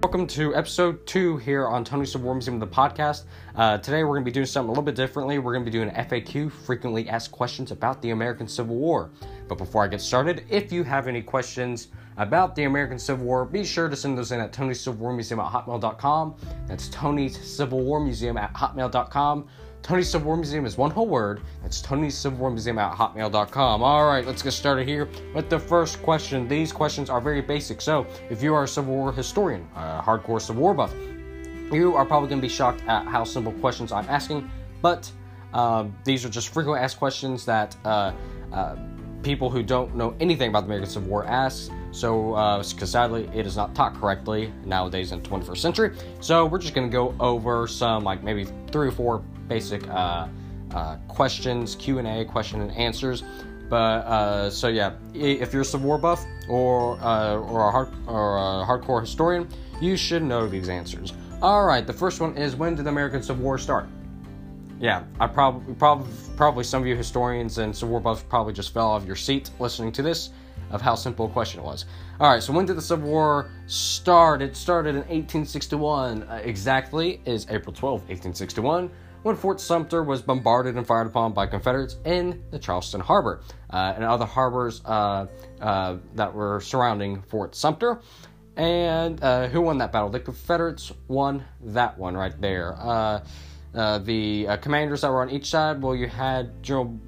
Welcome to episode two here on Tony Civil War Museum, the podcast. Uh, today we're going to be doing something a little bit differently. We're going to be doing an FAQ, frequently asked questions about the American Civil War. But before I get started, if you have any questions about the American Civil War, be sure to send those in at Tony's Civil War Museum at hotmail.com. That's Tony's Civil War Museum at hotmail.com. Tony's Civil War Museum is one whole word. It's Tony's Civil War Museum at hotmail.com. All right, let's get started here with the first question. These questions are very basic. So, if you are a Civil War historian, a hardcore Civil War buff, you are probably going to be shocked at how simple questions I'm asking, but uh, these are just frequently asked questions that uh, uh, people who don't know anything about the American Civil War ask. So, because uh, sadly, it is not taught correctly nowadays in the 21st century. So, we're just going to go over some, like maybe three or four basic uh, uh, questions, Q and A, question and answers. But uh, so yeah, if you're a Civil War buff or or a hard or a hardcore historian, you should know these answers. All right, the first one is when did the American Civil War start? Yeah, I probably probably probably some of you historians and Civil War buffs probably just fell off your seat listening to this of how simple a question it was. All right, so when did the Civil War start? It started in 1861. Uh, exactly is April 12, 1861 when Fort Sumter was bombarded and fired upon by Confederates in the Charleston Harbor uh, and other harbors uh, uh, that were surrounding Fort Sumter. And uh, who won that battle? The Confederates won that one right there. Uh, uh, the commanders that were on each side, well, you had General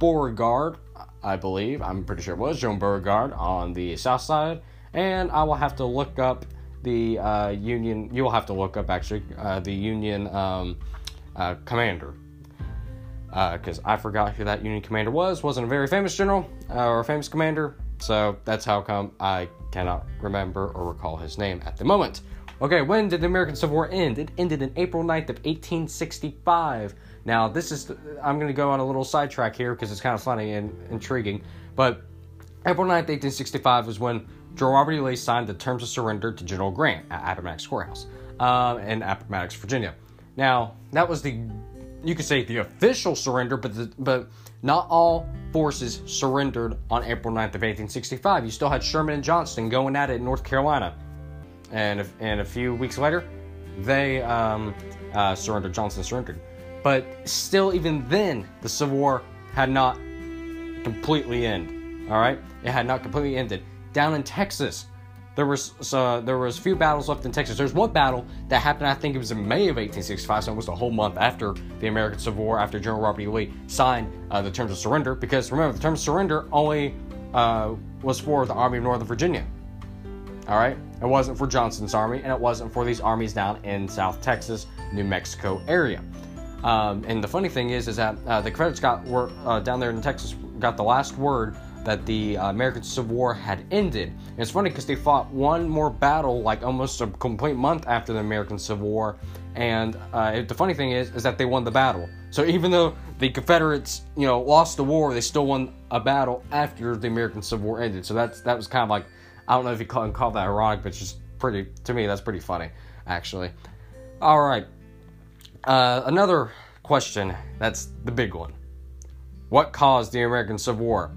Beauregard, I believe, I'm pretty sure it was General Beauregard on the south side. And I will have to look up the Union, you will have to look up actually the Union. Um, uh, commander. Because uh, I forgot who that Union commander was. Wasn't a very famous general uh, or a famous commander. So that's how come I cannot remember or recall his name at the moment. Okay, when did the American Civil War end? It ended in April 9th of 1865. Now, this is, I'm going to go on a little sidetrack here because it's kind of funny and intriguing. But April 9th, 1865 was when General Robert E. Lee signed the terms of surrender to General Grant at Appomattox Courthouse um, in Appomattox, Virginia. Now, that was the you could say the official surrender, but the, but not all forces surrendered on April 9th of 1865. You still had Sherman and Johnston going at it in North Carolina, and if, and a few weeks later, they um, uh, surrendered. Johnston surrendered, but still, even then, the Civil War had not completely ended. All right, it had not completely ended. Down in Texas, there was so there was a few battles left in Texas. There's one battle that happened, I think it was in May of 1865, so almost a whole month after the American Civil War, after General Robert E. Lee signed uh, the terms of surrender. Because remember, the terms of surrender only uh, was for the Army of Northern Virginia. All right, it wasn't for Johnston's army, and it wasn't for these armies down in South Texas, New Mexico area. Um, and the funny thing is, is that uh, the Confederates got were uh, down there in Texas got the last word that the uh, American Civil War had ended. And it's funny because they fought one more battle like almost a complete month after the American Civil War, and uh, the funny thing is is that they won the battle. So even though the Confederates, you know, lost the war, they still won a battle after the American Civil War ended. So that's that was kind of like I don't know if you call, call that ironic, but it's just pretty to me that's pretty funny actually. All right, uh, another question that's the big one. What caused the American Civil War?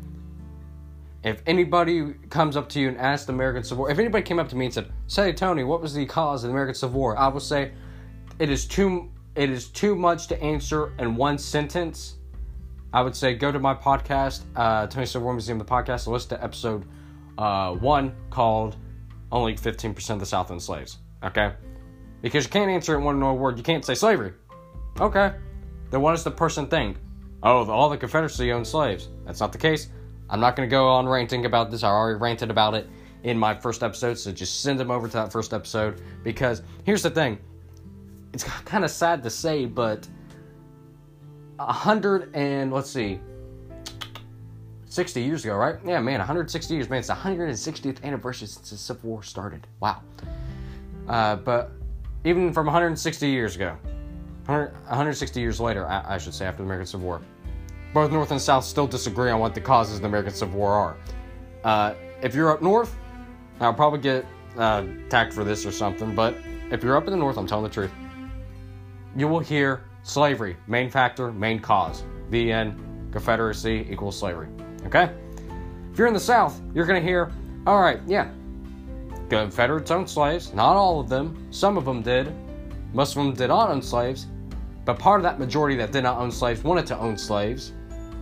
If anybody comes up to you and asks the American Civil War, if anybody came up to me and said, "Say, Tony, what was the cause of the American Civil War?" I would say, it is too it is too much to answer in one sentence. I would say go to my podcast, uh, Tony Civil War Museum, the podcast, and listen to episode uh, one called "Only 15% of the South Owned Slaves." Okay, because you can't answer it in one word. You can't say slavery. Okay, then what does the person think? Oh, all the Confederacy owned slaves. That's not the case. I'm not going to go on ranting about this. I already ranted about it in my first episode, so just send them over to that first episode because here's the thing. It's kind of sad to say, but a hundred and let's see, 60 years ago, right? Yeah, man, 160 years, man. It's the 160th anniversary since the Civil War started. Wow. Uh, but even from 160 years ago, 160 years later, I, I should say, after the American Civil War, both North and South still disagree on what the causes of the American Civil War are. Uh, if you're up north, I'll probably get uh, tagged for this or something, but if you're up in the north, I'm telling the truth, you will hear slavery, main factor, main cause. The end, Confederacy equals slavery. Okay? If you're in the south, you're going to hear, all right, yeah, Confederates owned slaves. Not all of them. Some of them did. Most of them did not own slaves. But part of that majority that did not own slaves wanted to own slaves,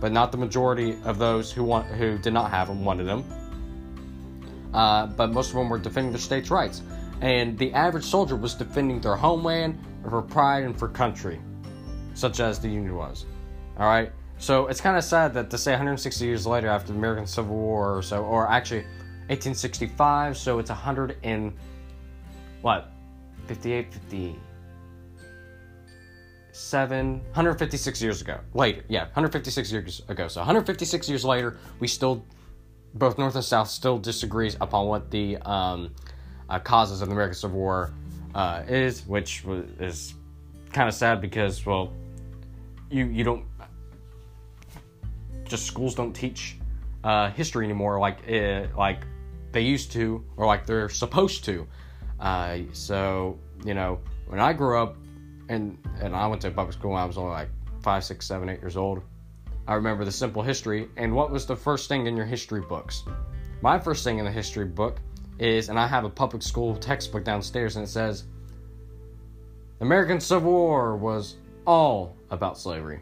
but not the majority of those who want who did not have them wanted them. Uh, but most of them were defending their states' rights, and the average soldier was defending their homeland for pride and for country, such as the Union was. All right. So it's kind of sad that to say 160 years later, after the American Civil War or so, or actually 1865, so it's 100 and what, 58, 58 seven, 156 years ago. Later, yeah, 156 years ago. So 156 years later, we still, both North and South, still disagrees upon what the um, uh, causes of the American Civil War uh, is, which is kind of sad because, well, you you don't just schools don't teach uh, history anymore like uh, like they used to or like they're supposed to. Uh, so you know, when I grew up, and and I went to public school when I was only like five, six, seven, eight years old. I remember the simple history. And what was the first thing in your history books? My first thing in the history book is, and I have a public school textbook downstairs, and it says, American Civil War was all about slavery.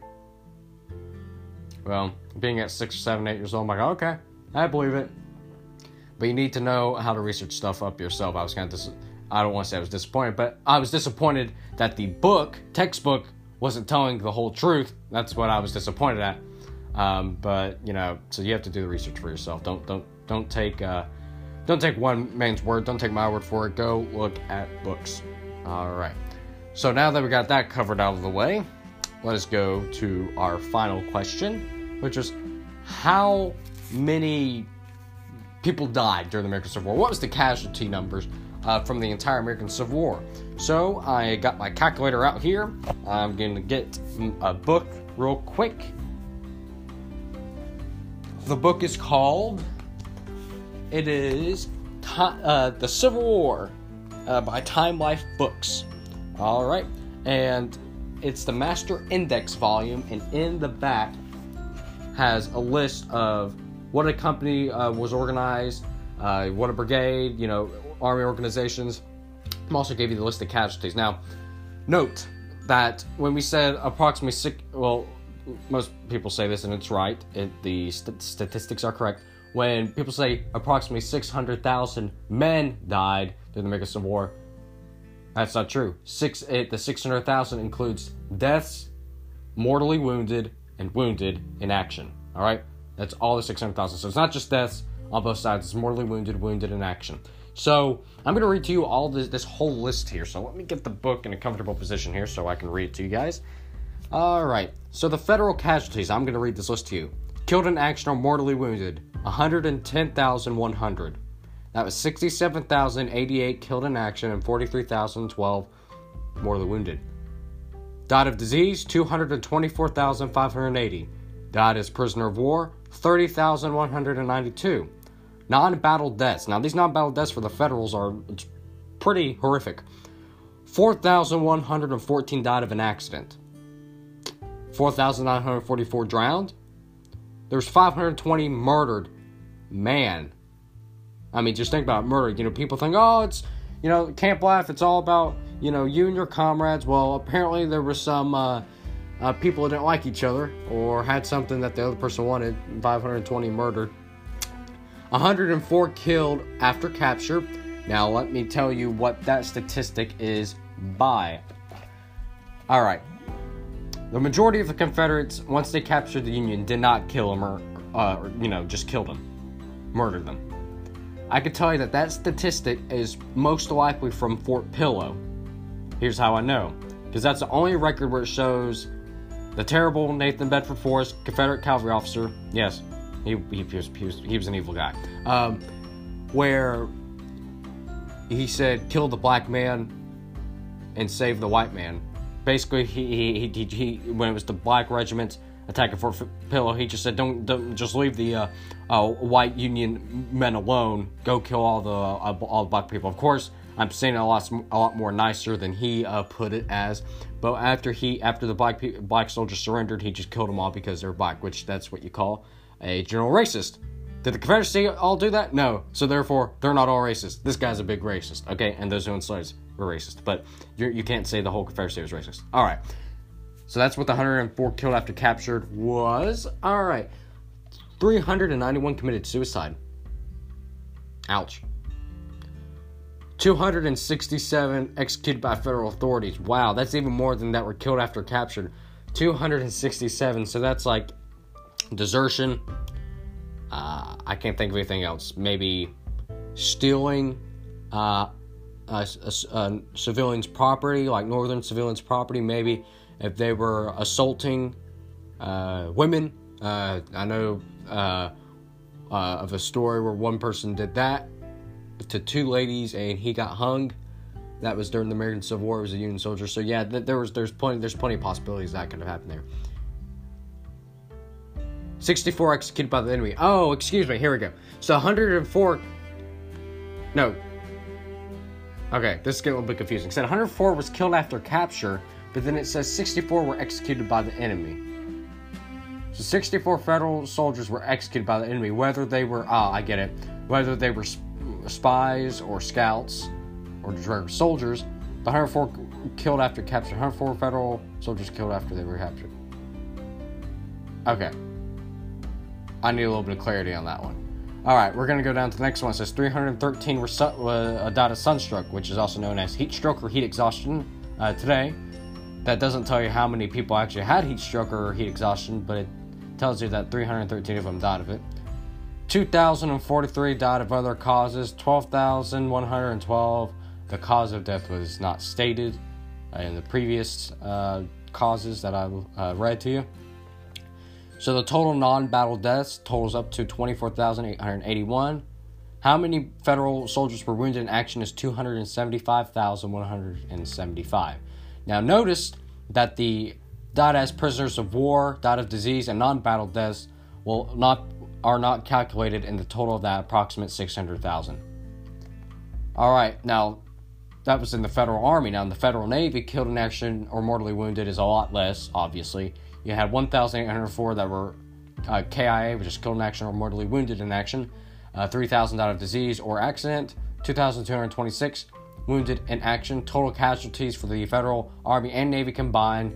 Well, being at six, seven, eight years old, I'm like, okay, I believe it. But you need to know how to research stuff up yourself. I was kind of dis- I don't want to say I was disappointed, but I was disappointed that the book, textbook, wasn't telling the whole truth. That's what I was disappointed at. Um, but you know, so you have to do the research for yourself. Don't don't don't take uh, don't take one man's word. Don't take my word for it. Go look at books. All right. So now that we got that covered out of the way, let us go to our final question, which is how many people died during the American Civil War? What was the casualty numbers uh, from the entire American Civil War. So I got my calculator out here. I'm going to get a book real quick. The book is called. It is uh, The Civil War uh, by Time Life Books. All right, and it's the Master Index volume, and in the back has a list of what a company uh, was organized, uh, what a brigade, you know, army organizations. I'm also gave you the list of casualties. Now, note that when we said approximately six, well, most people say this and it's right. It, the st- statistics are correct. When people say approximately 600,000 men died during the American Civil War, that's not true. Six, it, the 600,000 includes deaths, mortally wounded, and wounded in action. All right, that's all the 600,000. So it's not just deaths on both sides. It's mortally wounded, wounded in action. So I'm going to read to you all this, this whole list here. So let me get the book in a comfortable position here so I can read it to you guys. All right. So the federal casualties, I'm going to read this list to you. Killed in action or mortally wounded, 110,100. That was 67,088 killed in action and 43,012 mortally wounded. Died of disease, 224,580. Died as prisoner of war, 30,192. Non battle deaths. Now, these non battle deaths for the Federals are pretty horrific. 4,114 died of an accident. 4,944 drowned. There's 520 murdered. Man. I mean, just think about murder. You know, people think, oh, it's, you know, Camp Life, it's all about, you know, you and your comrades. Well, apparently there were some uh, uh, people that didn't like each other or had something that the other person wanted. 520 murdered. 104 killed after capture. Now, let me tell you what that statistic is by. All right. The majority of the Confederates, once they captured the Union, did not kill them or, uh, or you know, just kill them, murder them. I can tell you that that statistic is most likely from Fort Pillow. Here's how I know. Because that's the only record where it shows the terrible Nathan Bedford Forrest, Confederate cavalry officer, yes, he, he, was, he, was, he was an evil guy. Um, where he said, kill the black man and save the white man. Basically, he, he, he, he when it was the black regiment attacking Fort Pillow, he just said, don't, don't just leave the uh, uh, white Union men alone. Go kill all the uh, all the black people. Of course, I'm saying it a lot a lot more nicer than he uh, put it as. But after he after the black black soldiers surrendered, he just killed them all because they're black, which that's what you call a general racist. Did the Confederacy all do that? No. So therefore, they're not all racist. This guy's a big racist. Okay, and those who own slaves were racist, but you're, you can not say the whole Confederacy was racist. All right. So that's what the 104 killed after captured was. All right. 391 committed suicide. Ouch. 267 executed by federal authorities. Wow, that's even more than that were killed after captured. 267. So that's like desertion. Uh, I can't think of anything else. Maybe stealing uh, a, a, a civilian's property, like northern civilians' property. Maybe if they were assaulting uh, women. Uh, I know uh, uh, of a story where one person did that to two ladies and he got hung. That was during the American Civil War. It was a Union soldier. So yeah, there was there's plenty there's plenty of possibilities that could have happened there. 64 executed by the enemy. Oh, excuse me. Here we go. So 104. No. Okay, this is getting a little bit confusing. It said 104 was killed after capture, but then it says 64 were executed by the enemy. So 64 federal soldiers were executed by the enemy, whether they were, ah, I get it, whether they were spies or scouts or detroit soldiers. The 104 killed after capture. 104 federal soldiers killed after they were captured. Okay. I need a little bit of clarity on that one. All right, we're going to go down to the next one. It says 313 were su- uh, died of sunstroke, which is also known as heat stroke or heat exhaustion uh, today. That doesn't tell you how many people actually had heat stroke or heat exhaustion, but it tells you that 313 of them died of it. 2,043 died of other causes. 12,112. The cause of death was not stated uh, in the previous uh, causes that I uh, read to you. So the total non battle deaths totals up to 24,881. How many federal soldiers were wounded in action is 275,175. Now, notice that the died as prisoners of war, died of disease, and non-battle deaths will not are not calculated in the total of that approximate 600,000. All right, now that was in the Federal Army. Now in the Federal Navy, killed in action or mortally wounded is a lot less. Obviously, you had 1,804 that were uh, KIA, which is killed in action or mortally wounded in action. Uh, 3,000 died of disease or accident. 2,226 wounded in action. Total casualties for the Federal Army and Navy combined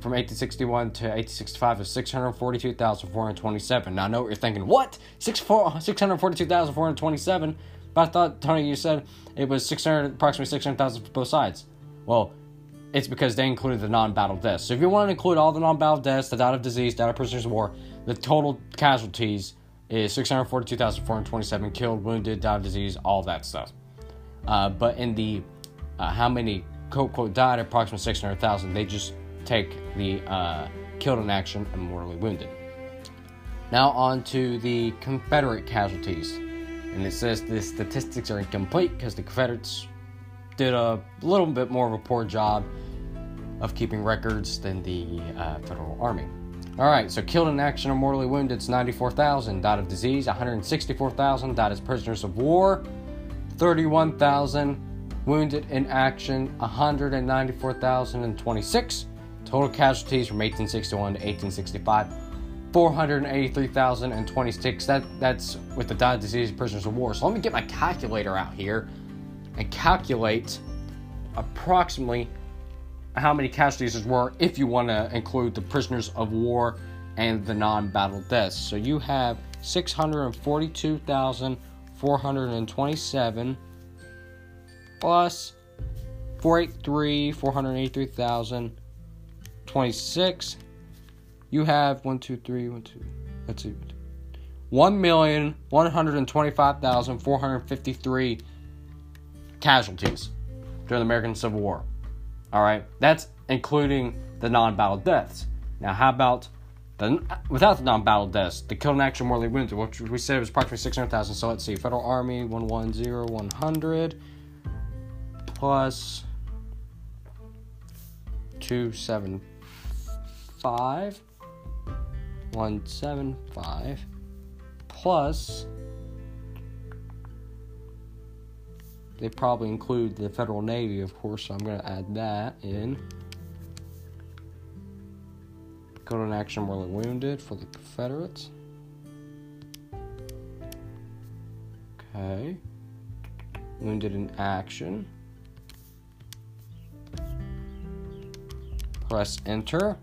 from 1861 to 1865 is 642,427. Now I know what you're thinking. What? 642,427? But I thought, Tony, you said it was 600, approximately 600,000 for both sides. Well, it's because they included the non-battle deaths. So if you want to include all the non-battle deaths, the died of disease, died of prisoners of war, the total casualties is 642,427 killed, wounded, died of disease, all that stuff. Uh, but in the uh, how many quote quote died, approximately 600,000, they just take the uh, killed in action and mortally wounded. Now on to the Confederate casualties. And it says the statistics are incomplete because the Confederates did a little bit more of a poor job of keeping records than the uh, Federal Army. All right, so killed in action or mortally wounded is 94,000, died of disease 164,000, died as prisoners of war 31,000, wounded in action 194,026, total casualties from 1861 to 1865 483,026. That that's with the died of disease prisoners of war. So let me get my calculator out here and calculate approximately how many casualties there were if you want to include the prisoners of war and the non battle deaths. So you have 642,427 plus 483, You have 1, 2, 3, 1, 2, let's see. 1,125,453 casualties during the American Civil War. All right, that's including the non-battle deaths. Now, how about the without the non-battle deaths? The killed in action, mortally wounded, which we said was approximately six hundred thousand. So let's see, Federal Army one one zero one hundred plus two seven five 175 plus they probably include the Federal Navy, of course, so I'm going to add that in. Go to action mortally wounded for the Confederates. Okay. Wounded in action. Press enter.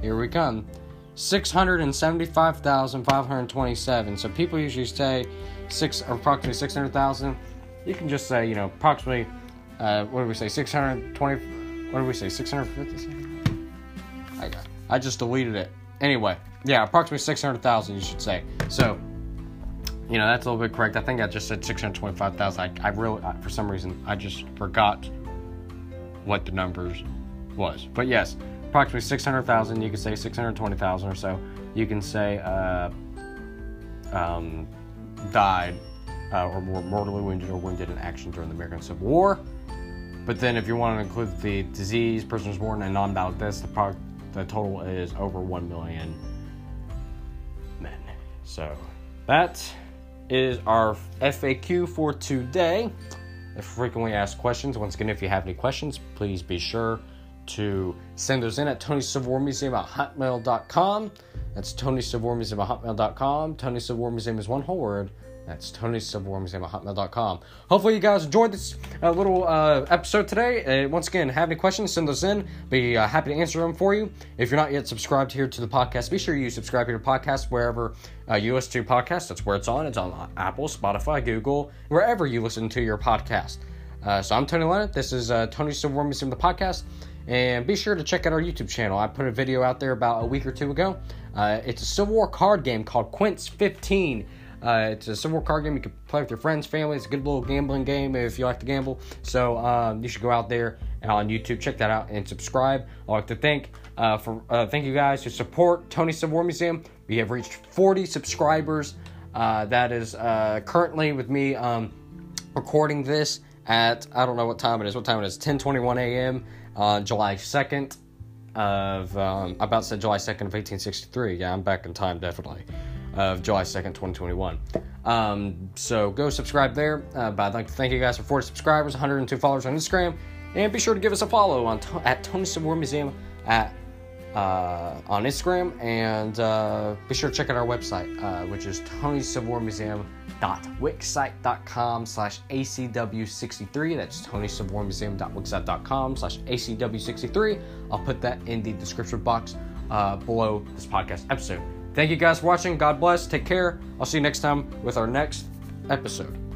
Here we come. 675,527. So people usually say six approximately 600,000. You can just say, you know, approximately, uh, what do we say, 620, what do we say, 650? I, I just deleted it. Anyway, yeah, approximately 600,000, you should say. So, you know, that's a little bit correct. I think I just said 625,000. I, I really, I, for some reason, I just forgot what the numbers was. But yes, approximately 600,000. You could say 620,000 or so. You can say uh, um, died uh, or were mortally wounded or wounded in action during the American Civil War. But then, if you want to include the disease, prisoners born, and non-battle deaths, the, pro- the total is over 1 million men. So that is our FAQ for today. The frequently asked questions. Once again, if you have any questions, please be sure to send those in at Tony Museum at hotmail.com. That's Tony Civil Museum at hotmail.com. Tony Museum is one whole word. That's Tony Civil War Museum at hotmail.com. Hopefully, you guys enjoyed this uh, little uh, episode today. Uh, once again, have any questions, send those in. Be uh, happy to answer them for you. If you're not yet subscribed here to the podcast, be sure you subscribe to your podcast wherever uh, you listen to podcasts. That's where it's on. It's on Apple, Spotify, Google, wherever you listen to your podcast. Uh, so I'm Tony Leonard. This is Tony Museum, the podcast. And be sure to check out our YouTube channel. I put a video out there about a week or two ago. It's a Civil War card game called Quints 15. Uh, it's a Civil War card game you can play with your friends, family. It's a good little gambling game if you like to gamble. So um, you should go out there on YouTube, check that out, and subscribe. I'd like to thank uh, for uh, thank you guys who support Tony Civil War Museum. We have reached 40 subscribers. Uh, that is uh, currently with me um, recording this at I don't know what time it is. What time it is? 10:21 a.m on July 2nd of, um, about said July 2nd of 1863. Yeah, I'm back in time, definitely. Of July 2nd, 2021. Um, so go subscribe there. Uh, but I'd like to thank you guys for 40 subscribers, 102 followers on Instagram, and be sure to give us a follow on at Tony War Museum at uh, on Instagram, and uh, be sure to check out our website, uh, which is tonycivilwarmuseum.wixsite.com slash acw63. That's tonycivilwarmuseum.wixsite.com slash acw63. I'll put that in the description box uh, below this podcast episode. Thank you guys for watching. God bless. Take care. I'll see you next time with our next episode.